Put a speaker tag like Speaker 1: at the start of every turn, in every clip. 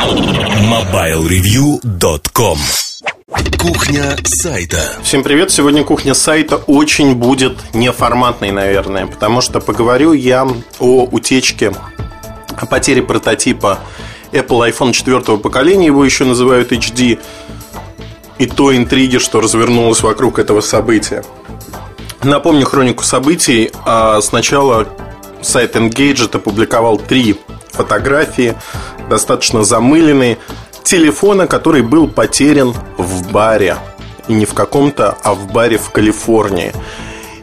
Speaker 1: MobileReview.com Кухня сайта.
Speaker 2: Всем привет! Сегодня кухня сайта очень будет неформатной, наверное, потому что поговорю я о утечке, о потере прототипа Apple iPhone 4 поколения, его еще называют HD, и той интриги, что развернулось вокруг этого события. Напомню хронику событий. А сначала сайт Engadget опубликовал три фотографии, достаточно замыленные, телефона, который был потерян в баре. И не в каком-то, а в баре в Калифорнии.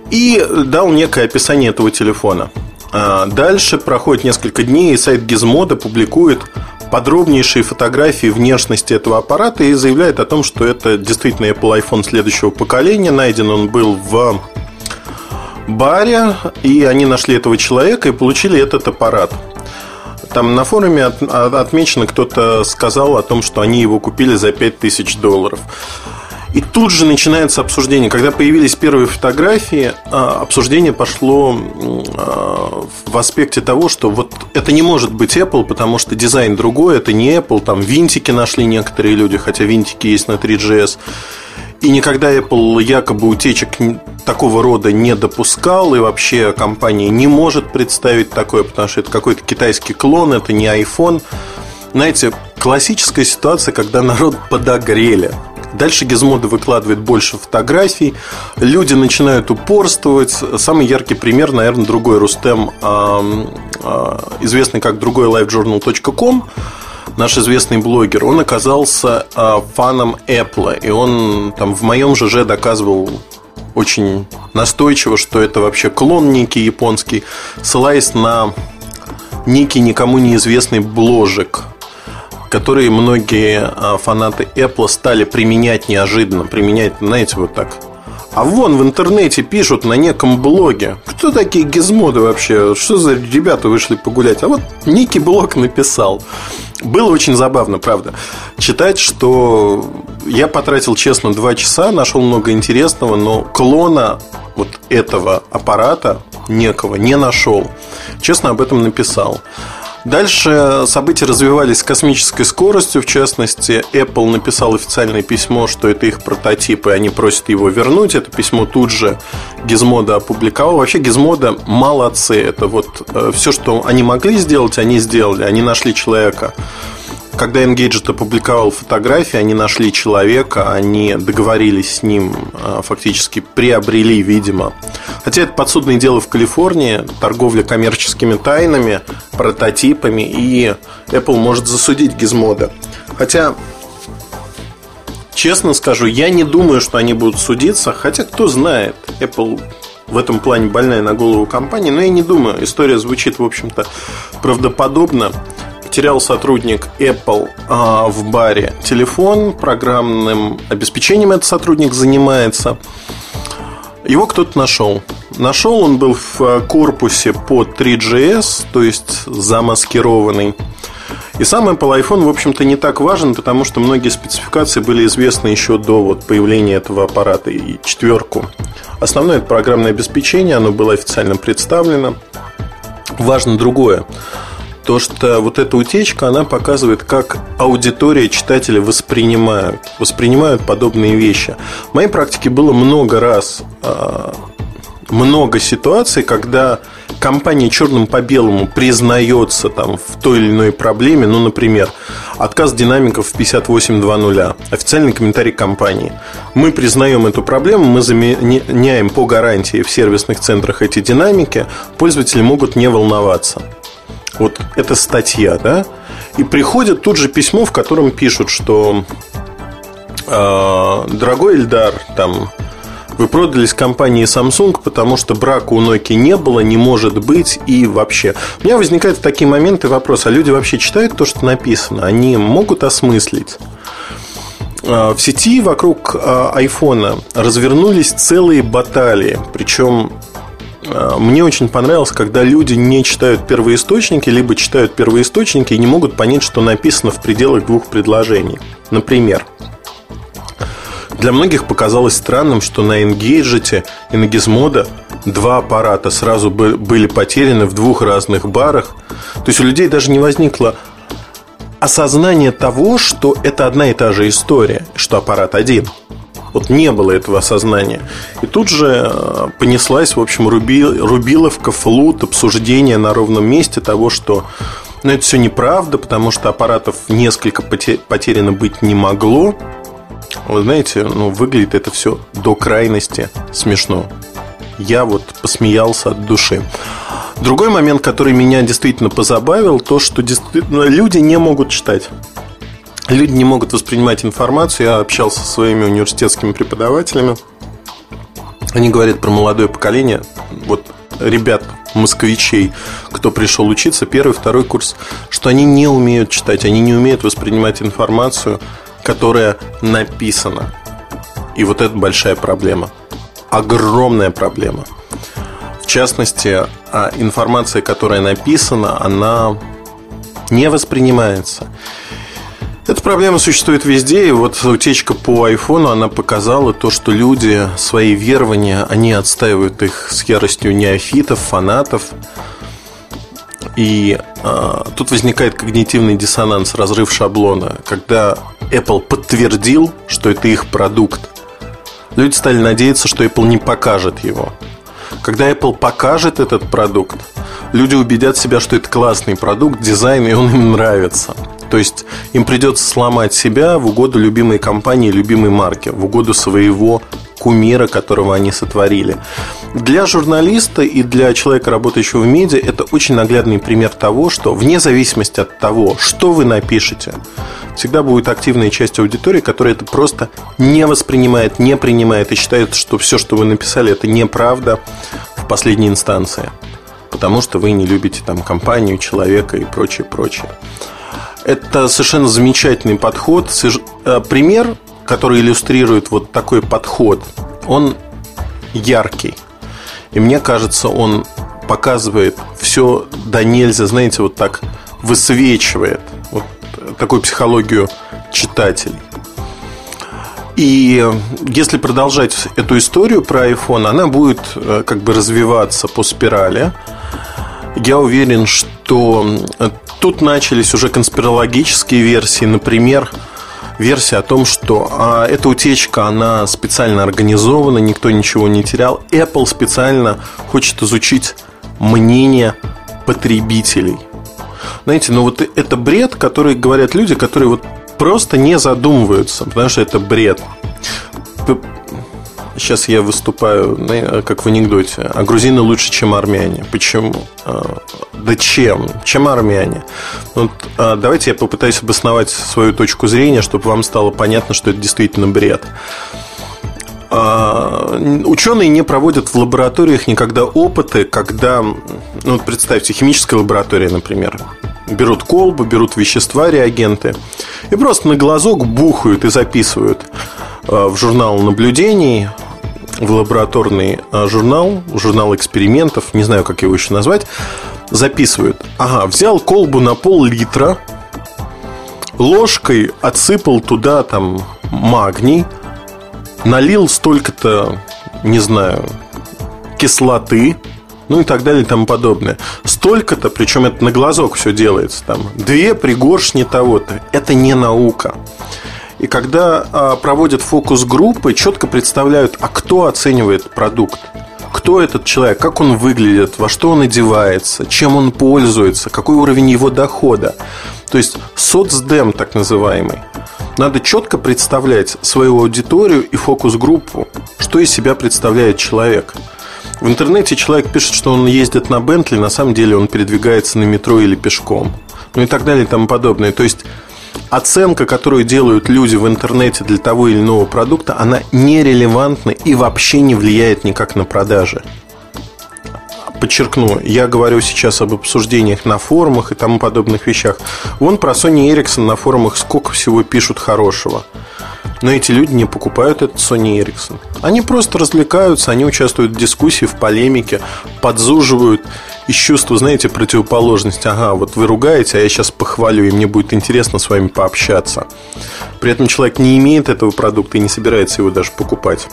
Speaker 2: И дал некое описание этого телефона. А дальше проходит несколько дней, и сайт Gizmodo публикует подробнейшие фотографии внешности этого аппарата и заявляет о том, что это действительно Apple iPhone следующего поколения. Найден он был в баре, и они нашли этого человека и получили этот аппарат. Там на форуме от, отмечено, кто-то сказал о том, что они его купили за 5000 долларов. И тут же начинается обсуждение. Когда появились первые фотографии, а, обсуждение пошло а, в аспекте того, что вот это не может быть Apple, потому что дизайн другой, это не Apple, там винтики нашли некоторые люди, хотя винтики есть на 3GS. И никогда Apple якобы утечек такого рода не допускал, и вообще компания не может представить такое, потому что это какой-то китайский клон, это не iPhone. Знаете, классическая ситуация, когда народ подогрели. Дальше Гизмода выкладывает больше фотографий, люди начинают упорствовать. Самый яркий пример, наверное, другой Рустем, известный как другой livejournal.com, наш известный блогер, он оказался э, фаном Apple. И он там в моем ЖЖ доказывал очень настойчиво, что это вообще клон некий японский, ссылаясь на некий никому неизвестный бложек, который многие а, фанаты Apple стали применять неожиданно, применять, знаете, вот так – а вон в интернете пишут на неком блоге. Кто такие гизмоды вообще? Что за ребята вышли погулять? А вот некий блог написал. Было очень забавно, правда. Читать, что я потратил, честно, два часа, нашел много интересного, но клона вот этого аппарата некого не нашел. Честно, об этом написал. Дальше события развивались с космической скоростью. В частности, Apple написал официальное письмо, что это их прототип, и они просят его вернуть. Это письмо тут же Gizmodo опубликовал. Вообще Gizmodo молодцы. Это вот э, все, что они могли сделать, они сделали. Они нашли человека, когда Engadget опубликовал фотографии, они нашли человека, они договорились с ним, а, фактически приобрели, видимо. Хотя это подсудное дело в Калифорнии, торговля коммерческими тайнами, прототипами, и Apple может засудить Gizmodo. Хотя, честно скажу, я не думаю, что они будут судиться, хотя кто знает, Apple в этом плане больная на голову компания, но я не думаю. История звучит, в общем-то, правдоподобно потерял сотрудник Apple а, в баре телефон, программным обеспечением этот сотрудник занимается. Его кто-то нашел. Нашел он был в а, корпусе под 3GS, то есть замаскированный. И сам Apple iPhone, в общем-то, не так важен, потому что многие спецификации были известны еще до вот появления этого аппарата и четверку. Основное это программное обеспечение, оно было официально представлено. Важно другое то, что вот эта утечка, она показывает, как аудитория читателя воспринимают, воспринимают подобные вещи. В моей практике было много раз, а, много ситуаций, когда компания черным по белому признается там, в той или иной проблеме, ну, например, отказ динамиков в 58.2.0, официальный комментарий компании. Мы признаем эту проблему, мы заменяем по гарантии в сервисных центрах эти динамики, пользователи могут не волноваться. Вот эта статья, да? И приходит тут же письмо, в котором пишут, что э, дорогой Эльдар, там вы продались компании Samsung, потому что брака у Nokia не было, не может быть и вообще. У меня возникают такие моменты вопрос, а люди вообще читают то, что написано? Они могут осмыслить? А, в сети вокруг а, айфона развернулись целые баталии, причем мне очень понравилось, когда люди не читают первоисточники, либо читают первоисточники и не могут понять, что написано в пределах двух предложений. Например, для многих показалось странным, что на Engage и на Gizmodo два аппарата сразу были потеряны в двух разных барах. То есть у людей даже не возникло осознание того, что это одна и та же история, что аппарат один. Вот не было этого осознания. И тут же э, понеслась, в общем, руби, рубиловка, флут, обсуждение на ровном месте того, что ну, это все неправда, потому что аппаратов несколько потеряно быть не могло. Вы знаете, ну, выглядит это все до крайности смешно. Я вот посмеялся от души. Другой момент, который меня действительно позабавил, то, что люди не могут читать. Люди не могут воспринимать информацию. Я общался со своими университетскими преподавателями. Они говорят про молодое поколение. Вот ребят, москвичей, кто пришел учиться, первый, второй курс, что они не умеют читать, они не умеют воспринимать информацию, которая написана. И вот это большая проблема. Огромная проблема. В частности, а информация, которая написана, она не воспринимается. Эта проблема существует везде, и вот утечка по айфону, она показала то, что люди свои верования, они отстаивают их с яростью неофитов, фанатов. И э, тут возникает когнитивный диссонанс, разрыв шаблона. Когда Apple подтвердил, что это их продукт, люди стали надеяться, что Apple не покажет его. Когда Apple покажет этот продукт, люди убедят себя, что это классный продукт, дизайн, и он им нравится. То есть им придется сломать себя в угоду любимой компании, любимой марки, в угоду своего кумира, которого они сотворили. Для журналиста и для человека, работающего в медиа, это очень наглядный пример того, что вне зависимости от того, что вы напишете, всегда будет активная часть аудитории, которая это просто не воспринимает, не принимает и считает, что все, что вы написали, это неправда в последней инстанции. Потому что вы не любите там компанию, человека и прочее, прочее. Это совершенно замечательный подход. Э, пример, который иллюстрирует вот такой подход, он яркий. И мне кажется, он показывает все до нельзя, знаете, вот так высвечивает вот такую психологию читателей. И если продолжать эту историю про iPhone, она будет э, как бы развиваться по спирали. Я уверен, что тут начались уже конспирологические версии, например, версия о том, что а, эта утечка, она специально организована, никто ничего не терял. Apple специально хочет изучить мнение потребителей. Знаете, ну вот это бред, который говорят люди, которые вот просто не задумываются, потому что это бред. Сейчас я выступаю как в анекдоте. А грузины лучше, чем армяне. Почему? А, да чем? Чем армяне? Вот, а, давайте я попытаюсь обосновать свою точку зрения, чтобы вам стало понятно, что это действительно бред. А, ученые не проводят в лабораториях никогда опыты, когда, ну, представьте, химическая лаборатория, например, берут колбу, берут вещества, реагенты и просто на глазок бухают и записывают в журнал наблюдений в лабораторный а, журнал, журнал экспериментов, не знаю, как его еще назвать, записывают. Ага, взял колбу на пол-литра, ложкой отсыпал туда там магний, налил столько-то, не знаю, кислоты, ну и так далее и тому подобное. Столько-то, причем это на глазок все делается там, две пригоршни того-то. Это не наука. И когда а, проводят фокус-группы, четко представляют, а кто оценивает продукт. Кто этот человек, как он выглядит, во что он одевается, чем он пользуется, какой уровень его дохода. То есть соцдем так называемый. Надо четко представлять свою аудиторию и фокус-группу, что из себя представляет человек. В интернете человек пишет, что он ездит на Бентли, на самом деле он передвигается на метро или пешком. Ну и так далее и тому подобное. То есть оценка, которую делают люди в интернете для того или иного продукта, она нерелевантна и вообще не влияет никак на продажи. Подчеркну, я говорю сейчас об обсуждениях на форумах и тому подобных вещах. Вон про Sony Ericsson на форумах сколько всего пишут хорошего. Но эти люди не покупают этот Sony Ericsson. Они просто развлекаются, они участвуют в дискуссии, в полемике, подзуживают из чувства, знаете, противоположность. Ага, вот вы ругаете, а я сейчас похвалю, и мне будет интересно с вами пообщаться. При этом человек не имеет этого продукта и не собирается его даже покупать.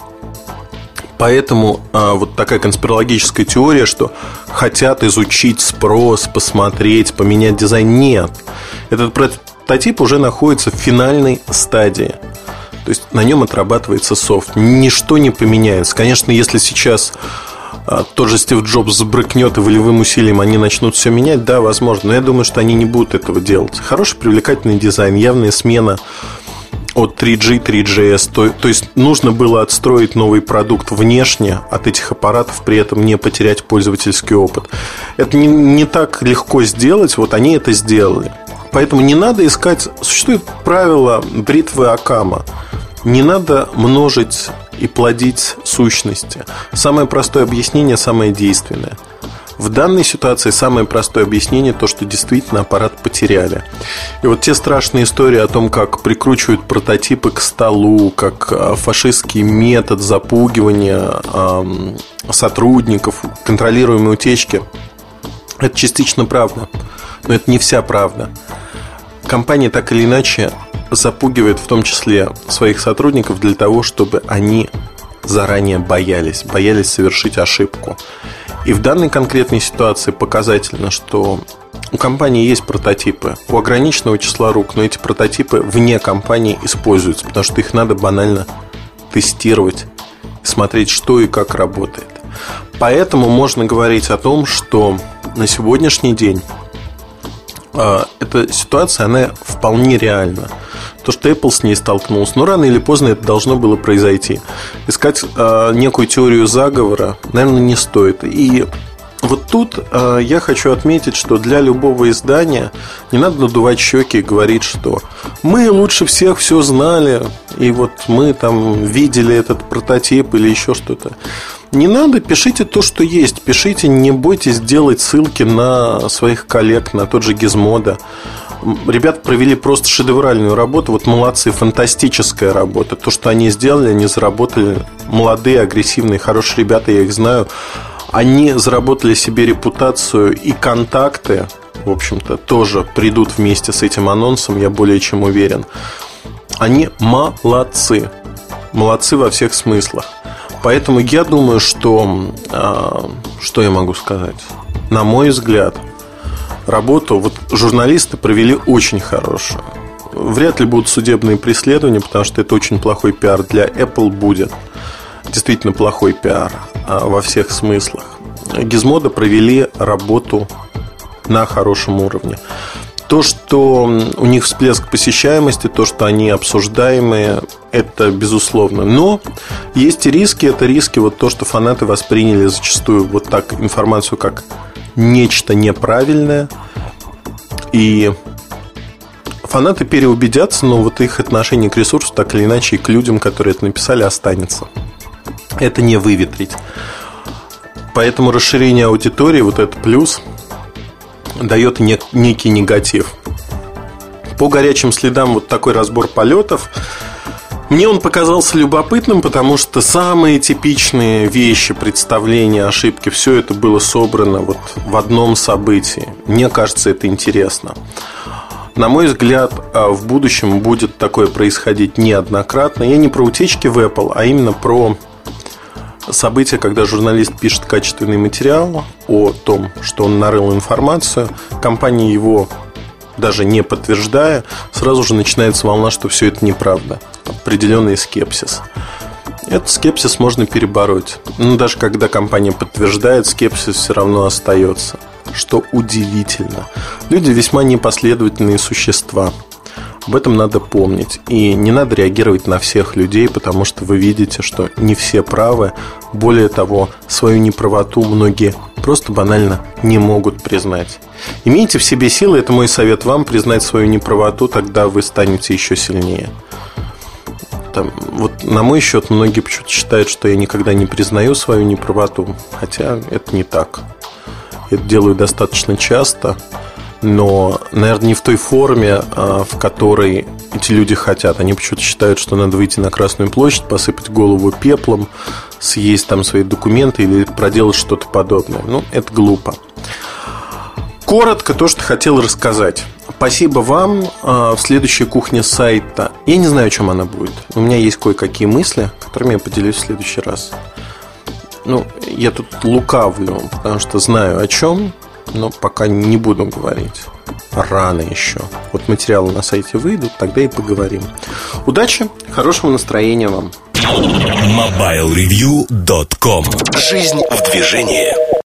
Speaker 2: Поэтому а, вот такая конспирологическая теория, что хотят изучить спрос, посмотреть, поменять дизайн, нет. Этот прототип уже находится в финальной стадии. То есть на нем отрабатывается софт. Ничто не поменяется. Конечно, если сейчас а, тот же Стив Джобс забрыкнет и волевым усилием они начнут все менять, да, возможно. Но я думаю, что они не будут этого делать. Хороший привлекательный дизайн, явная смена от 3G, 3GS. То, то есть нужно было отстроить новый продукт внешне от этих аппаратов, при этом не потерять пользовательский опыт. Это не, не так легко сделать, вот они это сделали. Поэтому не надо искать... Существует правило бритвы Акама. Не надо множить и плодить сущности. Самое простое объяснение, самое действенное – в данной ситуации самое простое объяснение то, что действительно аппарат потеряли. И вот те страшные истории о том, как прикручивают прототипы к столу, как а, фашистский метод запугивания сотрудников, контролируемые утечки, это частично правда. Но это не вся правда. Компания так или иначе запугивает в том числе своих сотрудников для того, чтобы они заранее боялись, боялись совершить ошибку. И в данной конкретной ситуации показательно, что у компании есть прототипы у ограниченного числа рук, но эти прототипы вне компании используются, потому что их надо банально тестировать, смотреть, что и как работает. Поэтому можно говорить о том, что на сегодняшний день э, эта ситуация, она вполне реальна то, что Apple с ней столкнулся. Но рано или поздно это должно было произойти. Искать э, некую теорию заговора, наверное, не стоит. И вот тут э, я хочу отметить, что для любого издания не надо надувать щеки и говорить, что мы лучше всех все знали, и вот мы там видели этот прототип или еще что-то. Не надо, пишите то, что есть. Пишите, не бойтесь делать ссылки на своих коллег, на тот же Gizmodo. Ребята провели просто шедевральную работу. Вот молодцы, фантастическая работа. То, что они сделали, они заработали молодые, агрессивные, хорошие ребята, я их знаю. Они заработали себе репутацию и контакты, в общем-то, тоже придут вместе с этим анонсом, я более чем уверен. Они молодцы. Молодцы во всех смыслах. Поэтому я думаю, что... А, что я могу сказать? На мой взгляд, работу вот журналисты провели очень хорошую. Вряд ли будут судебные преследования, потому что это очень плохой пиар для Apple будет. Действительно плохой пиар а, во всех смыслах. Гизмода провели работу на хорошем уровне. То, что у них всплеск посещаемости, то, что они обсуждаемые, это безусловно. Но есть и риски. Это риски, вот то, что фанаты восприняли зачастую вот так информацию, как нечто неправильное. И фанаты переубедятся, но вот их отношение к ресурсу, так или иначе, и к людям, которые это написали, останется. Это не выветрить. Поэтому расширение аудитории, вот этот плюс, дает некий негатив. По горячим следам вот такой разбор полетов – мне он показался любопытным, потому что самые типичные вещи, представления, ошибки, все это было собрано вот в одном событии. Мне кажется, это интересно. На мой взгляд, а, в будущем будет такое происходить неоднократно. Я не про утечки в Apple, а именно про события, когда журналист пишет качественный материал о том, что он нарыл информацию, компания его даже не подтверждая, сразу же начинается волна, что все это неправда. Определенный скепсис. Этот скепсис можно перебороть. Но даже когда компания подтверждает, скепсис все равно остается. Что удивительно. Люди весьма непоследовательные существа. Об этом надо помнить. И не надо реагировать на всех людей, потому что вы видите, что не все правы. Более того, свою неправоту многие просто банально не могут признать. Имейте в себе силы, это мой совет вам, признать свою неправоту, тогда вы станете еще сильнее. Там, вот на мой счет многие почему-то считают, что я никогда не признаю свою неправоту, хотя это не так. Я это делаю достаточно часто, но, наверное, не в той форме, а, в которой эти люди хотят. Они почему-то считают, что надо выйти на Красную площадь, посыпать голову пеплом, съесть там свои документы или проделать что-то подобное. Ну, это глупо. Коротко то, что хотел рассказать. Спасибо вам. А, в следующей кухне сайта. Я не знаю, о чем она будет. У меня есть кое-какие мысли, которыми я поделюсь в следующий раз. Ну, я тут лукавлю, потому что знаю о чем, но пока не буду говорить. Рано еще. Вот материалы на сайте выйдут, тогда и поговорим. Удачи, хорошего настроения вам.
Speaker 1: MobileReview.com Жизнь в движении.